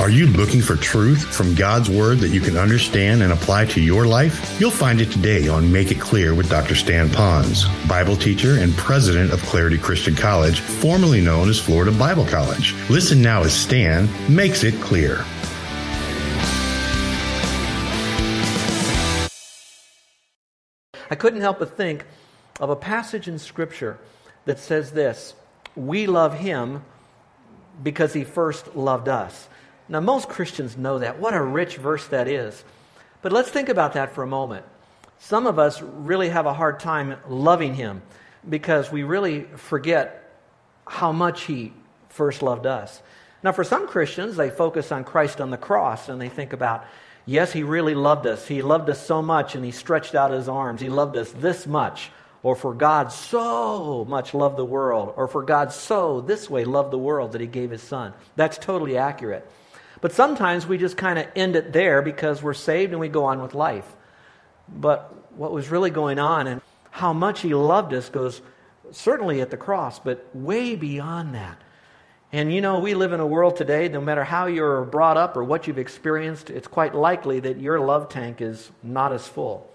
Are you looking for truth from God's Word that you can understand and apply to your life? You'll find it today on Make It Clear with Dr. Stan Ponz, Bible teacher and president of Clarity Christian College, formerly known as Florida Bible College. Listen now as Stan makes it clear. I couldn't help but think of a passage in Scripture that says this We love Him because He first loved us. Now, most Christians know that. What a rich verse that is. But let's think about that for a moment. Some of us really have a hard time loving Him because we really forget how much He first loved us. Now, for some Christians, they focus on Christ on the cross and they think about, yes, He really loved us. He loved us so much and He stretched out His arms. He loved us this much. Or for God so much loved the world. Or for God so this way loved the world that He gave His Son. That's totally accurate. But sometimes we just kind of end it there because we're saved and we go on with life. But what was really going on and how much He loved us goes certainly at the cross, but way beyond that. And you know, we live in a world today, no matter how you're brought up or what you've experienced, it's quite likely that your love tank is not as full.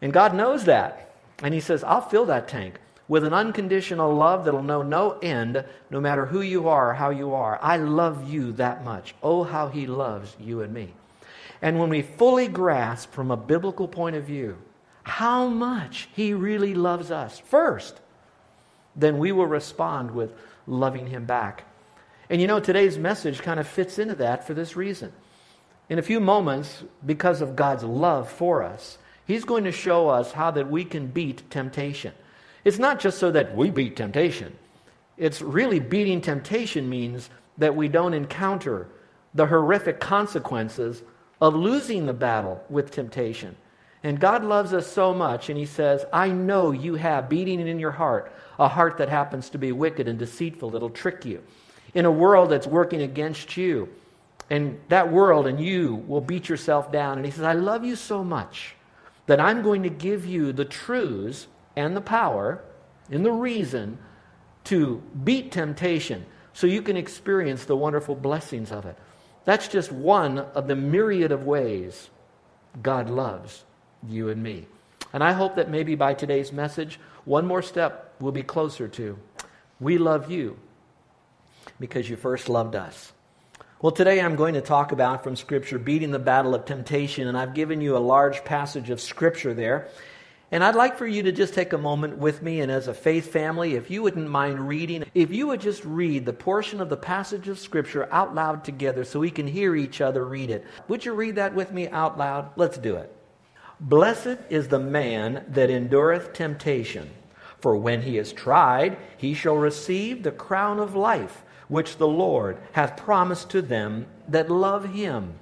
And God knows that. And He says, I'll fill that tank with an unconditional love that'll know no end, no matter who you are or how you are. I love you that much. Oh, how He loves you and me. And when we fully grasp from a biblical point of view how much He really loves us first, then we will respond with loving Him back. And you know, today's message kind of fits into that for this reason. In a few moments, because of God's love for us, He's going to show us how that we can beat temptation. It's not just so that we beat temptation. It's really beating temptation means that we don't encounter the horrific consequences of losing the battle with temptation. And God loves us so much, and He says, I know you have beating in your heart a heart that happens to be wicked and deceitful, that'll trick you. In a world that's working against you, and that world and you will beat yourself down. And He says, I love you so much that I'm going to give you the truths and the power and the reason to beat temptation so you can experience the wonderful blessings of it. That's just one of the myriad of ways God loves you and me. And I hope that maybe by today's message, one more step we'll be closer to we love you because you first loved us. Well, today I'm going to talk about from Scripture beating the battle of temptation, and I've given you a large passage of Scripture there. And I'd like for you to just take a moment with me, and as a faith family, if you wouldn't mind reading, if you would just read the portion of the passage of Scripture out loud together so we can hear each other read it. Would you read that with me out loud? Let's do it. Blessed is the man that endureth temptation, for when he is tried, he shall receive the crown of life, which the Lord hath promised to them that love him.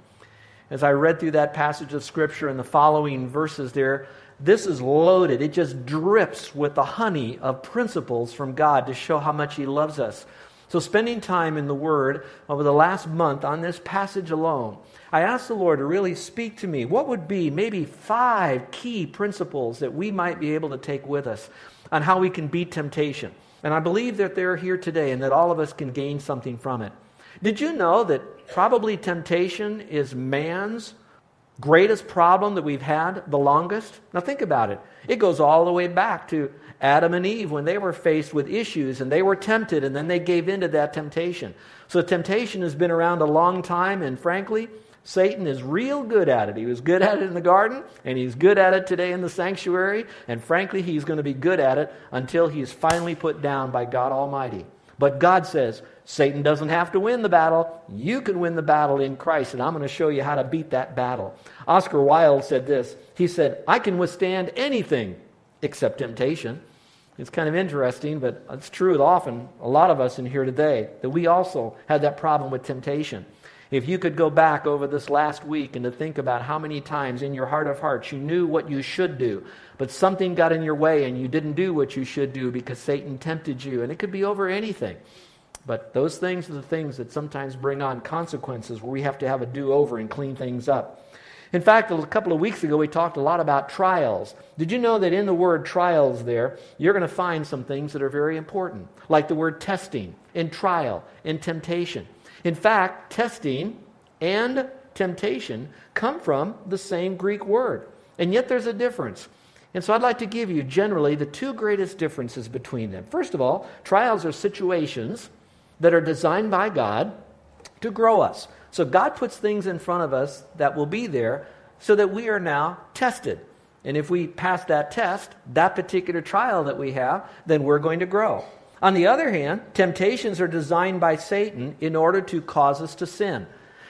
As I read through that passage of Scripture and the following verses there, this is loaded. It just drips with the honey of principles from God to show how much He loves us. So, spending time in the Word over the last month on this passage alone, I asked the Lord to really speak to me. What would be maybe five key principles that we might be able to take with us on how we can beat temptation? And I believe that they're here today and that all of us can gain something from it. Did you know that probably temptation is man's greatest problem that we've had the longest? Now, think about it. It goes all the way back to Adam and Eve when they were faced with issues and they were tempted and then they gave in to that temptation. So, temptation has been around a long time, and frankly, Satan is real good at it. He was good at it in the garden, and he's good at it today in the sanctuary, and frankly, he's going to be good at it until he's finally put down by God Almighty. But God says, Satan doesn't have to win the battle. You can win the battle in Christ, and I'm going to show you how to beat that battle. Oscar Wilde said this He said, I can withstand anything except temptation. It's kind of interesting, but it's true that often, a lot of us in here today, that we also had that problem with temptation. If you could go back over this last week and to think about how many times in your heart of hearts you knew what you should do, but something got in your way and you didn't do what you should do because Satan tempted you. And it could be over anything. But those things are the things that sometimes bring on consequences where we have to have a do over and clean things up. In fact, a couple of weeks ago, we talked a lot about trials. Did you know that in the word trials there, you're going to find some things that are very important, like the word testing, in trial, in temptation. In fact, testing and temptation come from the same Greek word. And yet there's a difference. And so I'd like to give you generally the two greatest differences between them. First of all, trials are situations that are designed by God to grow us. So God puts things in front of us that will be there so that we are now tested. And if we pass that test, that particular trial that we have, then we're going to grow. On the other hand, temptations are designed by Satan in order to cause us to sin.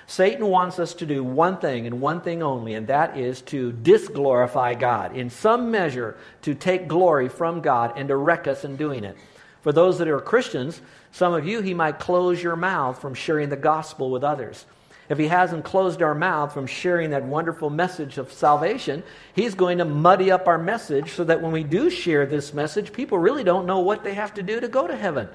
Satan wants us to do one thing and one thing only, and that is to disglorify God. In some measure, to take glory from God and to wreck us in doing it. For those that are Christians, some of you, he might close your mouth from sharing the gospel with others. If he hasn't closed our mouth from sharing that wonderful message of salvation, he's going to muddy up our message so that when we do share this message, people really don't know what they have to do to go to heaven.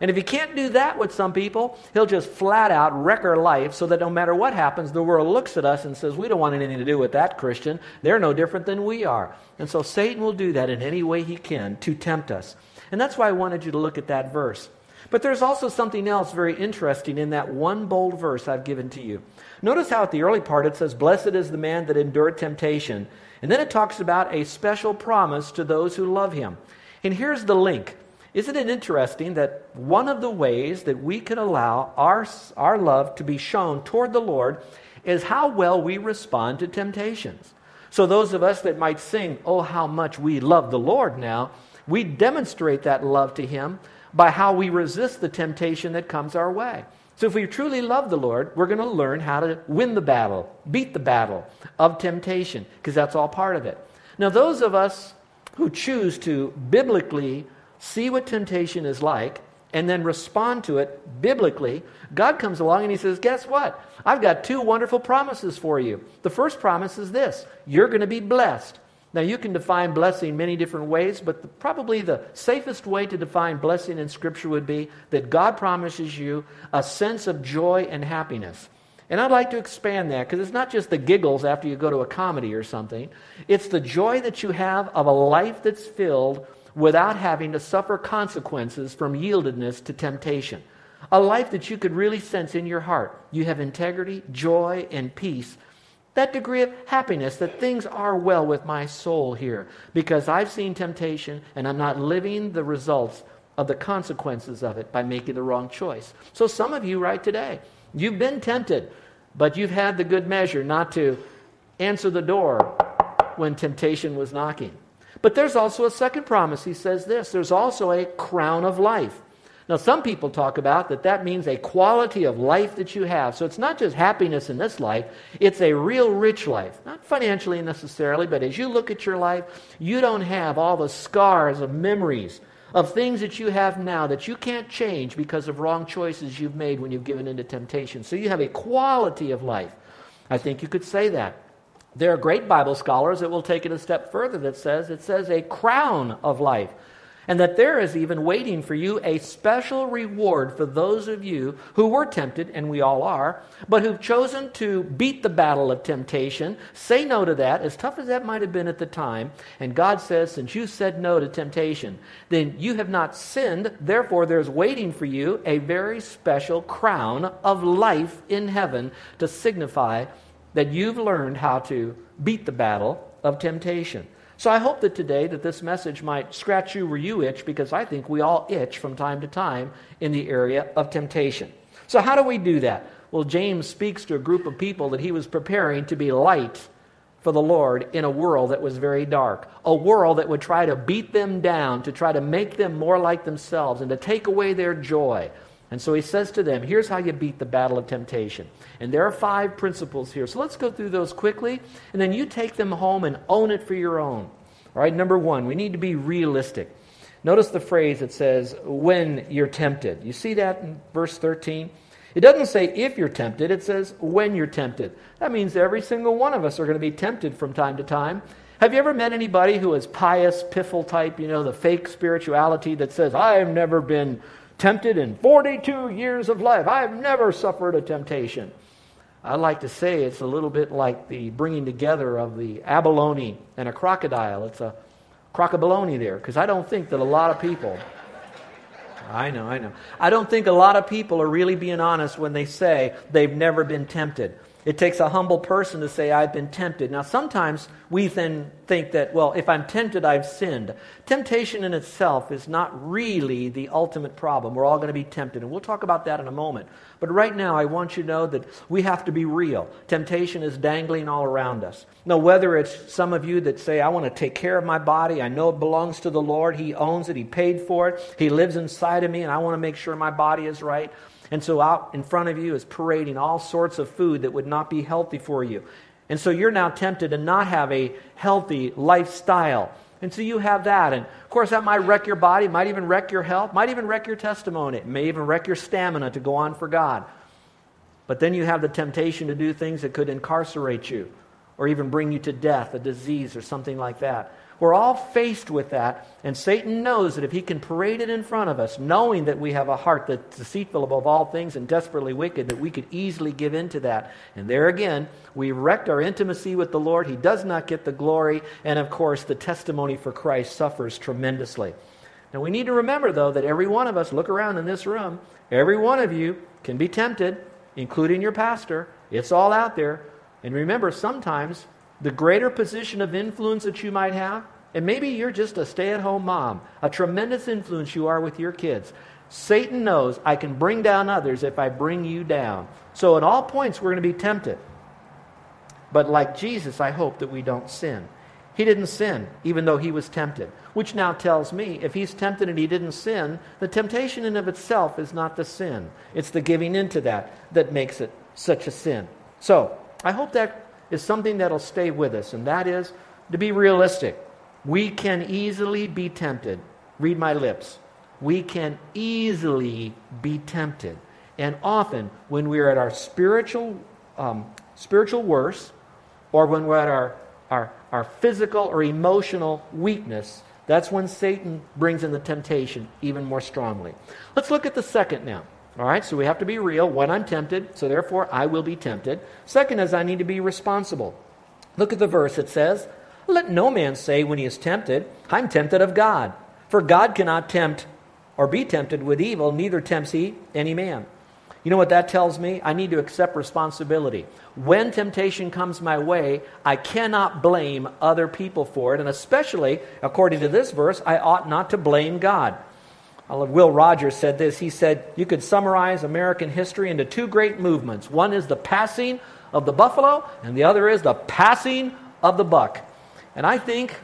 And if he can't do that with some people, he'll just flat out wreck our life so that no matter what happens, the world looks at us and says, We don't want anything to do with that Christian. They're no different than we are. And so Satan will do that in any way he can to tempt us. And that's why I wanted you to look at that verse. But there's also something else very interesting in that one bold verse I've given to you. Notice how at the early part it says, Blessed is the man that endured temptation. And then it talks about a special promise to those who love him. And here's the link. Isn't it interesting that one of the ways that we can allow our, our love to be shown toward the Lord is how well we respond to temptations? So, those of us that might sing, Oh, how much we love the Lord now, we demonstrate that love to Him by how we resist the temptation that comes our way. So, if we truly love the Lord, we're going to learn how to win the battle, beat the battle of temptation, because that's all part of it. Now, those of us who choose to biblically see what temptation is like, and then respond to it biblically, God comes along and He says, Guess what? I've got two wonderful promises for you. The first promise is this you're going to be blessed. Now, you can define blessing many different ways, but the, probably the safest way to define blessing in Scripture would be that God promises you a sense of joy and happiness. And I'd like to expand that because it's not just the giggles after you go to a comedy or something, it's the joy that you have of a life that's filled without having to suffer consequences from yieldedness to temptation. A life that you could really sense in your heart. You have integrity, joy, and peace. That degree of happiness that things are well with my soul here because I've seen temptation and I'm not living the results of the consequences of it by making the wrong choice. So, some of you right today, you've been tempted, but you've had the good measure not to answer the door when temptation was knocking. But there's also a second promise. He says this there's also a crown of life. Now, some people talk about that that means a quality of life that you have. So it's not just happiness in this life, it's a real rich life. Not financially necessarily, but as you look at your life, you don't have all the scars of memories of things that you have now that you can't change because of wrong choices you've made when you've given into temptation. So you have a quality of life. I think you could say that. There are great Bible scholars that will take it a step further that says it says a crown of life. And that there is even waiting for you a special reward for those of you who were tempted, and we all are, but who've chosen to beat the battle of temptation, say no to that, as tough as that might have been at the time. And God says, since you said no to temptation, then you have not sinned. Therefore, there's waiting for you a very special crown of life in heaven to signify that you've learned how to beat the battle of temptation. So I hope that today that this message might scratch you where you itch because I think we all itch from time to time in the area of temptation. So how do we do that? Well, James speaks to a group of people that he was preparing to be light for the Lord in a world that was very dark, a world that would try to beat them down, to try to make them more like themselves, and to take away their joy. And so he says to them, here's how you beat the battle of temptation. And there are five principles here. So let's go through those quickly, and then you take them home and own it for your own. All right, number one, we need to be realistic. Notice the phrase that says, when you're tempted. You see that in verse 13? It doesn't say if you're tempted, it says when you're tempted. That means every single one of us are going to be tempted from time to time. Have you ever met anybody who is pious, piffle type, you know, the fake spirituality that says, I've never been tempted in 42 years of life. I've never suffered a temptation. I like to say it's a little bit like the bringing together of the abalone and a crocodile. It's a crocodile there, because I don't think that a lot of people, I know, I know. I don't think a lot of people are really being honest when they say they've never been tempted. It takes a humble person to say, I've been tempted. Now, sometimes we then think that, well, if I'm tempted, I've sinned. Temptation in itself is not really the ultimate problem. We're all going to be tempted, and we'll talk about that in a moment. But right now, I want you to know that we have to be real. Temptation is dangling all around us. Now, whether it's some of you that say, I want to take care of my body, I know it belongs to the Lord, He owns it, He paid for it, He lives inside of me, and I want to make sure my body is right. And so out in front of you is parading all sorts of food that would not be healthy for you. And so you're now tempted to not have a healthy lifestyle. And so you have that. And of course, that might wreck your body, might even wreck your health, might even wreck your testimony, may even wreck your stamina to go on for God. But then you have the temptation to do things that could incarcerate you or even bring you to death, a disease or something like that. We're all faced with that, and Satan knows that if he can parade it in front of us, knowing that we have a heart that's deceitful above all things and desperately wicked, that we could easily give in to that. And there again, we wrecked our intimacy with the Lord. He does not get the glory, and of course, the testimony for Christ suffers tremendously. Now, we need to remember, though, that every one of us, look around in this room, every one of you can be tempted, including your pastor. It's all out there. And remember, sometimes the greater position of influence that you might have, and maybe you're just a stay at home mom, a tremendous influence you are with your kids. Satan knows I can bring down others if I bring you down. So, at all points, we're going to be tempted. But like Jesus, I hope that we don't sin. He didn't sin, even though he was tempted. Which now tells me if he's tempted and he didn't sin, the temptation in of itself is not the sin. It's the giving into that that makes it such a sin. So, I hope that is something that'll stay with us, and that is to be realistic. We can easily be tempted. Read my lips. We can easily be tempted. And often, when we're at our spiritual, um, spiritual worst, or when we're at our, our, our physical or emotional weakness, that's when Satan brings in the temptation even more strongly. Let's look at the second now. All right, so we have to be real when I'm tempted, so therefore I will be tempted. Second is I need to be responsible. Look at the verse. It says, Let no man say when he is tempted, I'm tempted of God. For God cannot tempt or be tempted with evil, neither tempts he any man. You know what that tells me? I need to accept responsibility. When temptation comes my way, I cannot blame other people for it, and especially, according to this verse, I ought not to blame God. Will Rogers said this. He said, You could summarize American history into two great movements. One is the passing of the buffalo, and the other is the passing of the buck. And I think,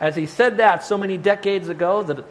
as he said that so many decades ago, that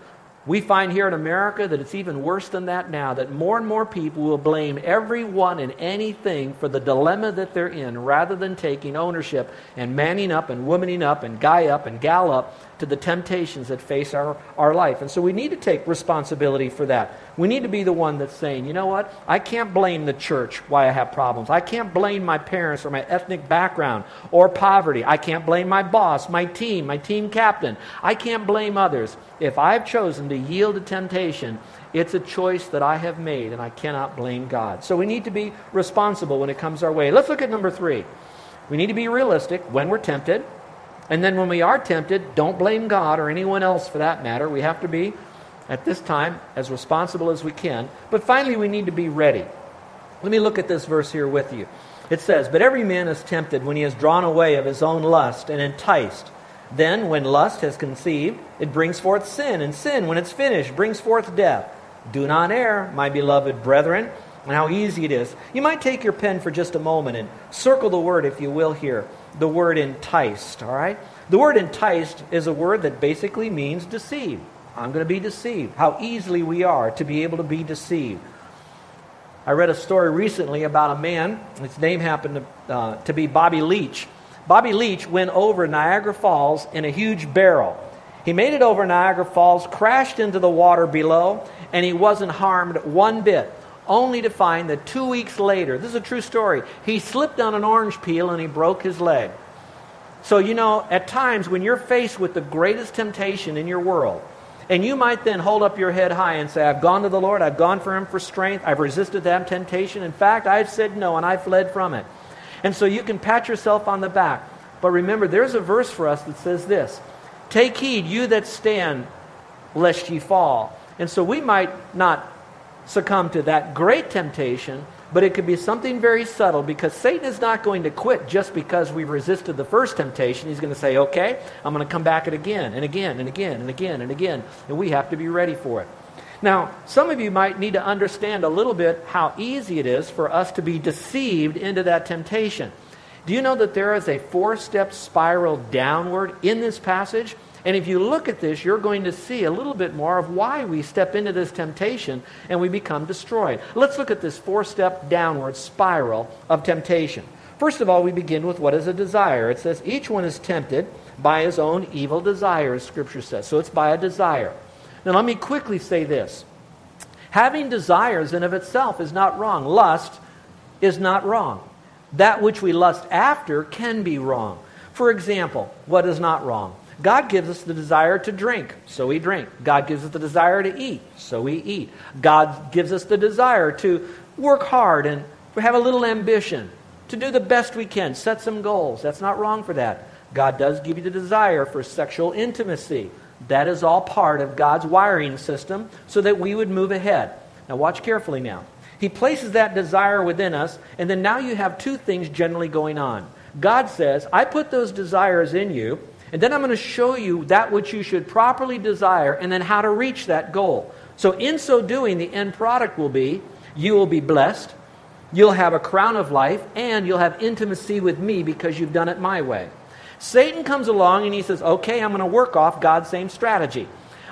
we find here in America that it's even worse than that now, that more and more people will blame everyone and anything for the dilemma that they're in rather than taking ownership and manning up and womaning up and guy up and gal up to the temptations that face our, our life. And so we need to take responsibility for that. We need to be the one that's saying, you know what? I can't blame the church why I have problems. I can't blame my parents or my ethnic background or poverty. I can't blame my boss, my team, my team captain. I can't blame others. If I've chosen to yield to temptation, it's a choice that I have made, and I cannot blame God. So we need to be responsible when it comes our way. Let's look at number three. We need to be realistic when we're tempted. And then when we are tempted, don't blame God or anyone else for that matter. We have to be, at this time, as responsible as we can. But finally, we need to be ready. Let me look at this verse here with you. It says, But every man is tempted when he is drawn away of his own lust and enticed. Then, when lust has conceived, it brings forth sin, and sin, when it's finished, brings forth death. Do not err, my beloved brethren, and how easy it is. You might take your pen for just a moment and circle the word, if you will, here the word enticed, all right? The word enticed is a word that basically means deceived. I'm going to be deceived. How easily we are to be able to be deceived. I read a story recently about a man, his name happened to, uh, to be Bobby Leach. Bobby Leach went over Niagara Falls in a huge barrel. He made it over Niagara Falls, crashed into the water below, and he wasn't harmed one bit only to find that two weeks later, this is a true story, he slipped on an orange peel and he broke his leg. So, you know, at times when you're faced with the greatest temptation in your world, and you might then hold up your head high and say, I've gone to the Lord, I've gone for Him for strength, I've resisted that temptation. In fact, I've said no and I fled from it. And so you can pat yourself on the back. But remember, there's a verse for us that says this Take heed, you that stand, lest ye fall. And so we might not succumb to that great temptation, but it could be something very subtle because Satan is not going to quit just because we've resisted the first temptation. He's going to say, okay, I'm going to come back at again and again and again and again and again. And we have to be ready for it. Now, some of you might need to understand a little bit how easy it is for us to be deceived into that temptation. Do you know that there is a four step spiral downward in this passage? And if you look at this, you're going to see a little bit more of why we step into this temptation and we become destroyed. Let's look at this four step downward spiral of temptation. First of all, we begin with what is a desire. It says, each one is tempted by his own evil desires, Scripture says. So it's by a desire. Now, let me quickly say this having desires in of itself is not wrong, lust is not wrong. That which we lust after can be wrong. For example, what is not wrong? God gives us the desire to drink, so we drink. God gives us the desire to eat, so we eat. God gives us the desire to work hard and have a little ambition, to do the best we can, set some goals. That's not wrong for that. God does give you the desire for sexual intimacy. That is all part of God's wiring system so that we would move ahead. Now, watch carefully now. He places that desire within us, and then now you have two things generally going on. God says, I put those desires in you, and then I'm going to show you that which you should properly desire and then how to reach that goal. So, in so doing, the end product will be you will be blessed, you'll have a crown of life, and you'll have intimacy with me because you've done it my way. Satan comes along and he says, Okay, I'm going to work off God's same strategy.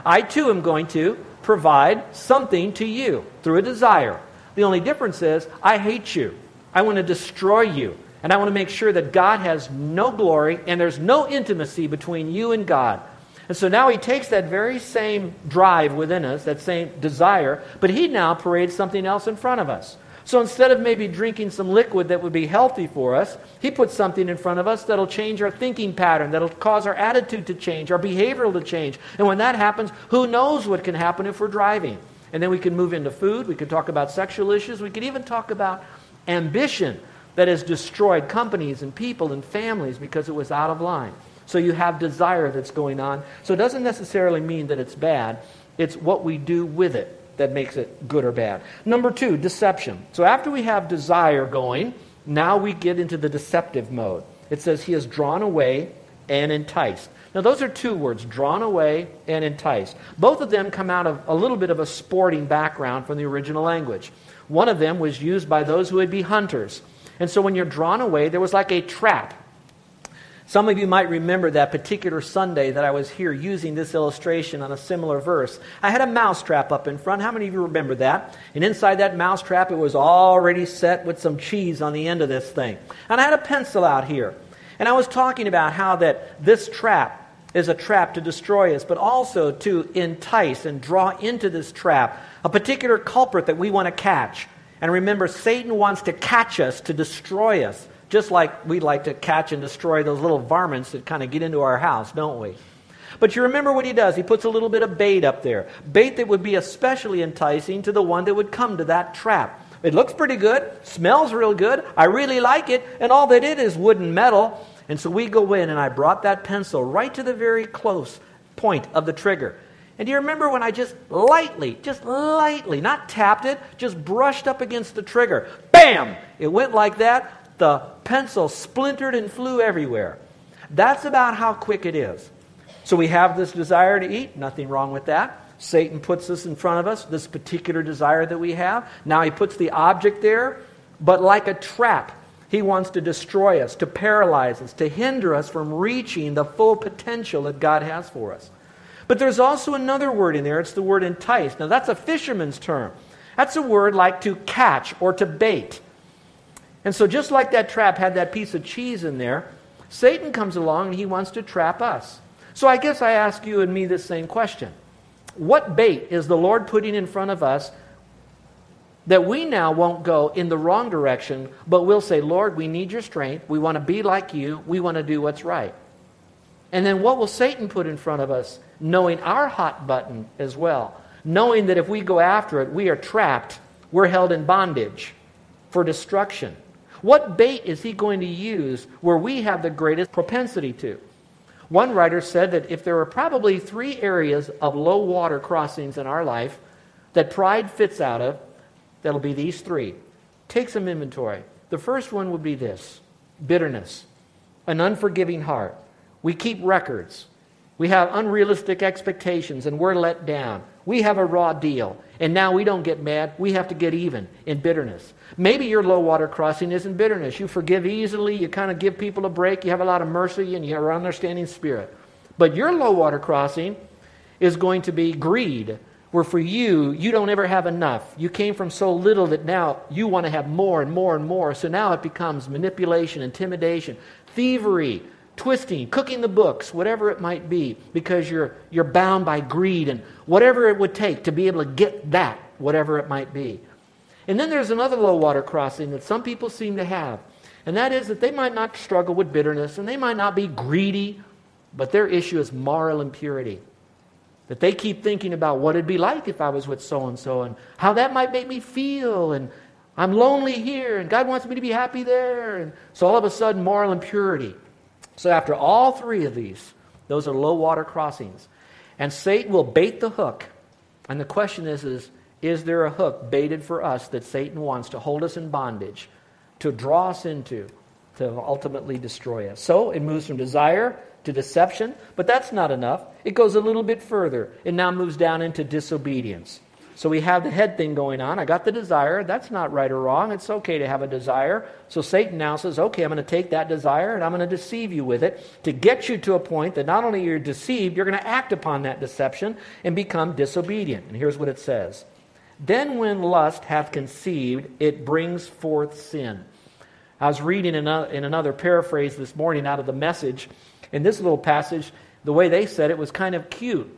I too am going to provide something to you through a desire. The only difference is, I hate you. I want to destroy you. And I want to make sure that God has no glory and there's no intimacy between you and God. And so now he takes that very same drive within us, that same desire, but he now parades something else in front of us. So instead of maybe drinking some liquid that would be healthy for us, he puts something in front of us that'll change our thinking pattern, that'll cause our attitude to change, our behavioral to change. And when that happens, who knows what can happen if we're driving? And then we can move into food, we could talk about sexual issues, we could even talk about ambition that has destroyed companies and people and families because it was out of line. So you have desire that's going on. So it doesn't necessarily mean that it's bad, it's what we do with it that makes it good or bad. Number two, deception. So after we have desire going, now we get into the deceptive mode. It says, He is drawn away and enticed. Now, those are two words drawn away and enticed. Both of them come out of a little bit of a sporting background from the original language. One of them was used by those who would be hunters. And so when you're drawn away, there was like a trap. Some of you might remember that particular Sunday that I was here using this illustration on a similar verse. I had a mouse trap up in front. How many of you remember that? And inside that mouse trap, it was already set with some cheese on the end of this thing. And I had a pencil out here. And I was talking about how that this trap is a trap to destroy us, but also to entice and draw into this trap a particular culprit that we want to catch. And remember, Satan wants to catch us to destroy us, just like we like to catch and destroy those little varmints that kind of get into our house, don't we? But you remember what he does. He puts a little bit of bait up there. Bait that would be especially enticing to the one that would come to that trap. It looks pretty good, smells real good. I really like it, and all that it is wooden metal. And so we go in, and I brought that pencil right to the very close point of the trigger. And do you remember when I just lightly, just lightly, not tapped it, just brushed up against the trigger? Bam! It went like that. The pencil splintered and flew everywhere. That's about how quick it is. So we have this desire to eat, nothing wrong with that. Satan puts this in front of us, this particular desire that we have. Now he puts the object there, but like a trap, he wants to destroy us, to paralyze us, to hinder us from reaching the full potential that God has for us. But there's also another word in there. It's the word entice. Now, that's a fisherman's term. That's a word like to catch or to bait. And so, just like that trap had that piece of cheese in there, Satan comes along and he wants to trap us. So, I guess I ask you and me this same question What bait is the Lord putting in front of us that we now won't go in the wrong direction, but we'll say, Lord, we need your strength. We want to be like you. We want to do what's right. And then what will Satan put in front of us? knowing our hot button as well, knowing that if we go after it, we are trapped, we're held in bondage for destruction. What bait is he going to use where we have the greatest propensity to? One writer said that if there are probably three areas of low water crossings in our life that pride fits out of, that'll be these three. Take some inventory. The first one would be this bitterness, an unforgiving heart. We keep records. We have unrealistic expectations and we're let down. We have a raw deal. And now we don't get mad. We have to get even in bitterness. Maybe your low water crossing isn't bitterness. You forgive easily. You kind of give people a break. You have a lot of mercy and you have an understanding spirit. But your low water crossing is going to be greed, where for you, you don't ever have enough. You came from so little that now you want to have more and more and more. So now it becomes manipulation, intimidation, thievery, twisting, cooking the books, whatever it might be, because you're, you're bound by greed and whatever it would take to be able to get that, whatever it might be. And then there's another low water crossing that some people seem to have, and that is that they might not struggle with bitterness and they might not be greedy, but their issue is moral impurity. That they keep thinking about what it'd be like if I was with so and so and how that might make me feel and I'm lonely here and God wants me to be happy there. And so all of a sudden, moral impurity so after all three of these, those are low water crossings. And Satan will bait the hook. And the question is, is, is there a hook baited for us that Satan wants to hold us in bondage, to draw us into, to ultimately destroy us? So it moves from desire to deception, but that's not enough. It goes a little bit further. It now moves down into disobedience. So we have the head thing going on. I got the desire. That's not right or wrong. It's okay to have a desire. So Satan now says, okay, I'm going to take that desire and I'm going to deceive you with it to get you to a point that not only you're deceived, you're going to act upon that deception and become disobedient. And here's what it says Then when lust hath conceived, it brings forth sin. I was reading in another, in another paraphrase this morning out of the message. In this little passage, the way they said it was kind of cute.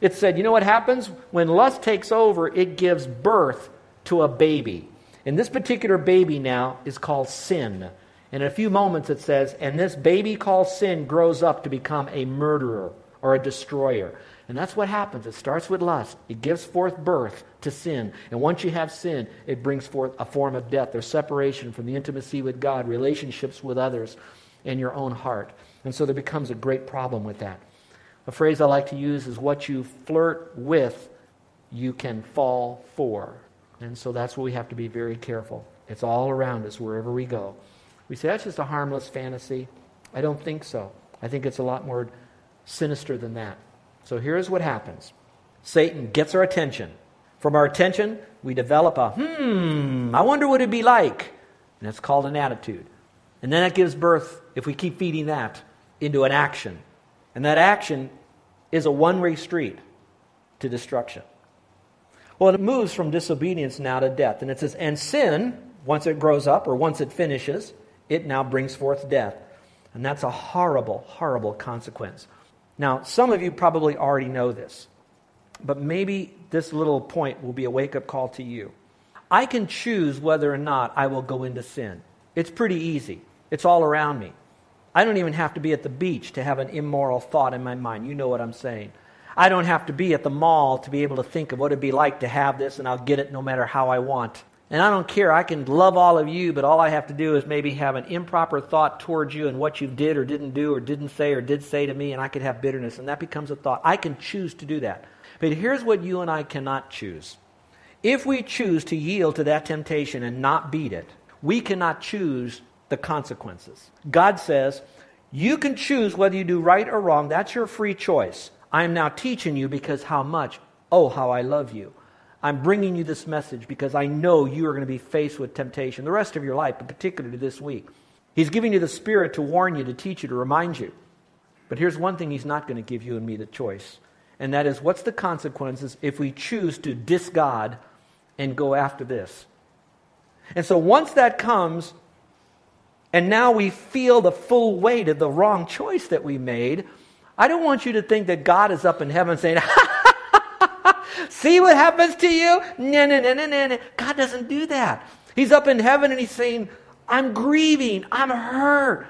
It said, you know what happens? When lust takes over, it gives birth to a baby. And this particular baby now is called sin. And in a few moments it says, and this baby called sin grows up to become a murderer or a destroyer. And that's what happens. It starts with lust. It gives forth birth to sin. And once you have sin, it brings forth a form of death. There's separation from the intimacy with God, relationships with others, and your own heart. And so there becomes a great problem with that. A phrase I like to use is what you flirt with, you can fall for. And so that's what we have to be very careful. It's all around us wherever we go. We say that's just a harmless fantasy. I don't think so. I think it's a lot more sinister than that. So here's what happens Satan gets our attention. From our attention, we develop a, hmm, I wonder what it'd be like. And that's called an attitude. And then that gives birth, if we keep feeding that, into an action. And that action is a one way street to destruction. Well, it moves from disobedience now to death. And it says, and sin, once it grows up or once it finishes, it now brings forth death. And that's a horrible, horrible consequence. Now, some of you probably already know this, but maybe this little point will be a wake up call to you. I can choose whether or not I will go into sin. It's pretty easy, it's all around me. I don't even have to be at the beach to have an immoral thought in my mind. You know what I'm saying. I don't have to be at the mall to be able to think of what it'd be like to have this, and I'll get it no matter how I want. And I don't care. I can love all of you, but all I have to do is maybe have an improper thought towards you and what you did or didn't do or didn't say or did say to me, and I could have bitterness, and that becomes a thought. I can choose to do that. But here's what you and I cannot choose. If we choose to yield to that temptation and not beat it, we cannot choose the consequences. God says, You can choose whether you do right or wrong. That's your free choice. I am now teaching you because how much, oh, how I love you. I'm bringing you this message because I know you are going to be faced with temptation the rest of your life, but particularly this week. He's giving you the Spirit to warn you, to teach you, to remind you. But here's one thing He's not going to give you and me the choice, and that is what's the consequences if we choose to dis God and go after this? And so once that comes, and now we feel the full weight of the wrong choice that we made, I don't want you to think that God is up in heaven saying, See what happens to you? No, no, no, no, no. God doesn't do that. He's up in heaven and he's saying, I'm grieving. I'm hurt.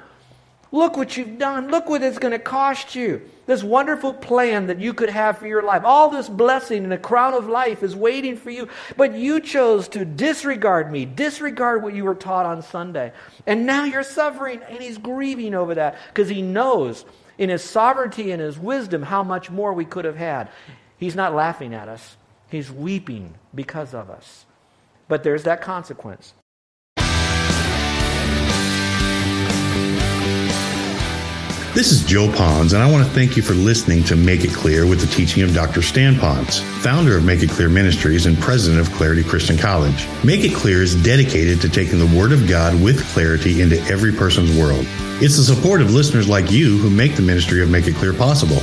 Look what you've done. Look what it's going to cost you. This wonderful plan that you could have for your life. All this blessing and a crown of life is waiting for you. But you chose to disregard me, disregard what you were taught on Sunday. And now you're suffering, and he's grieving over that because he knows in His sovereignty and His wisdom, how much more we could have had. He's not laughing at us, He's weeping because of us. But there's that consequence. This is Joe Ponz, and I want to thank you for listening to Make It Clear with the teaching of Dr. Stan Ponz, founder of Make It Clear Ministries and president of Clarity Christian College. Make It Clear is dedicated to taking the Word of God with clarity into every person's world. It's the support of listeners like you who make the ministry of Make It Clear possible.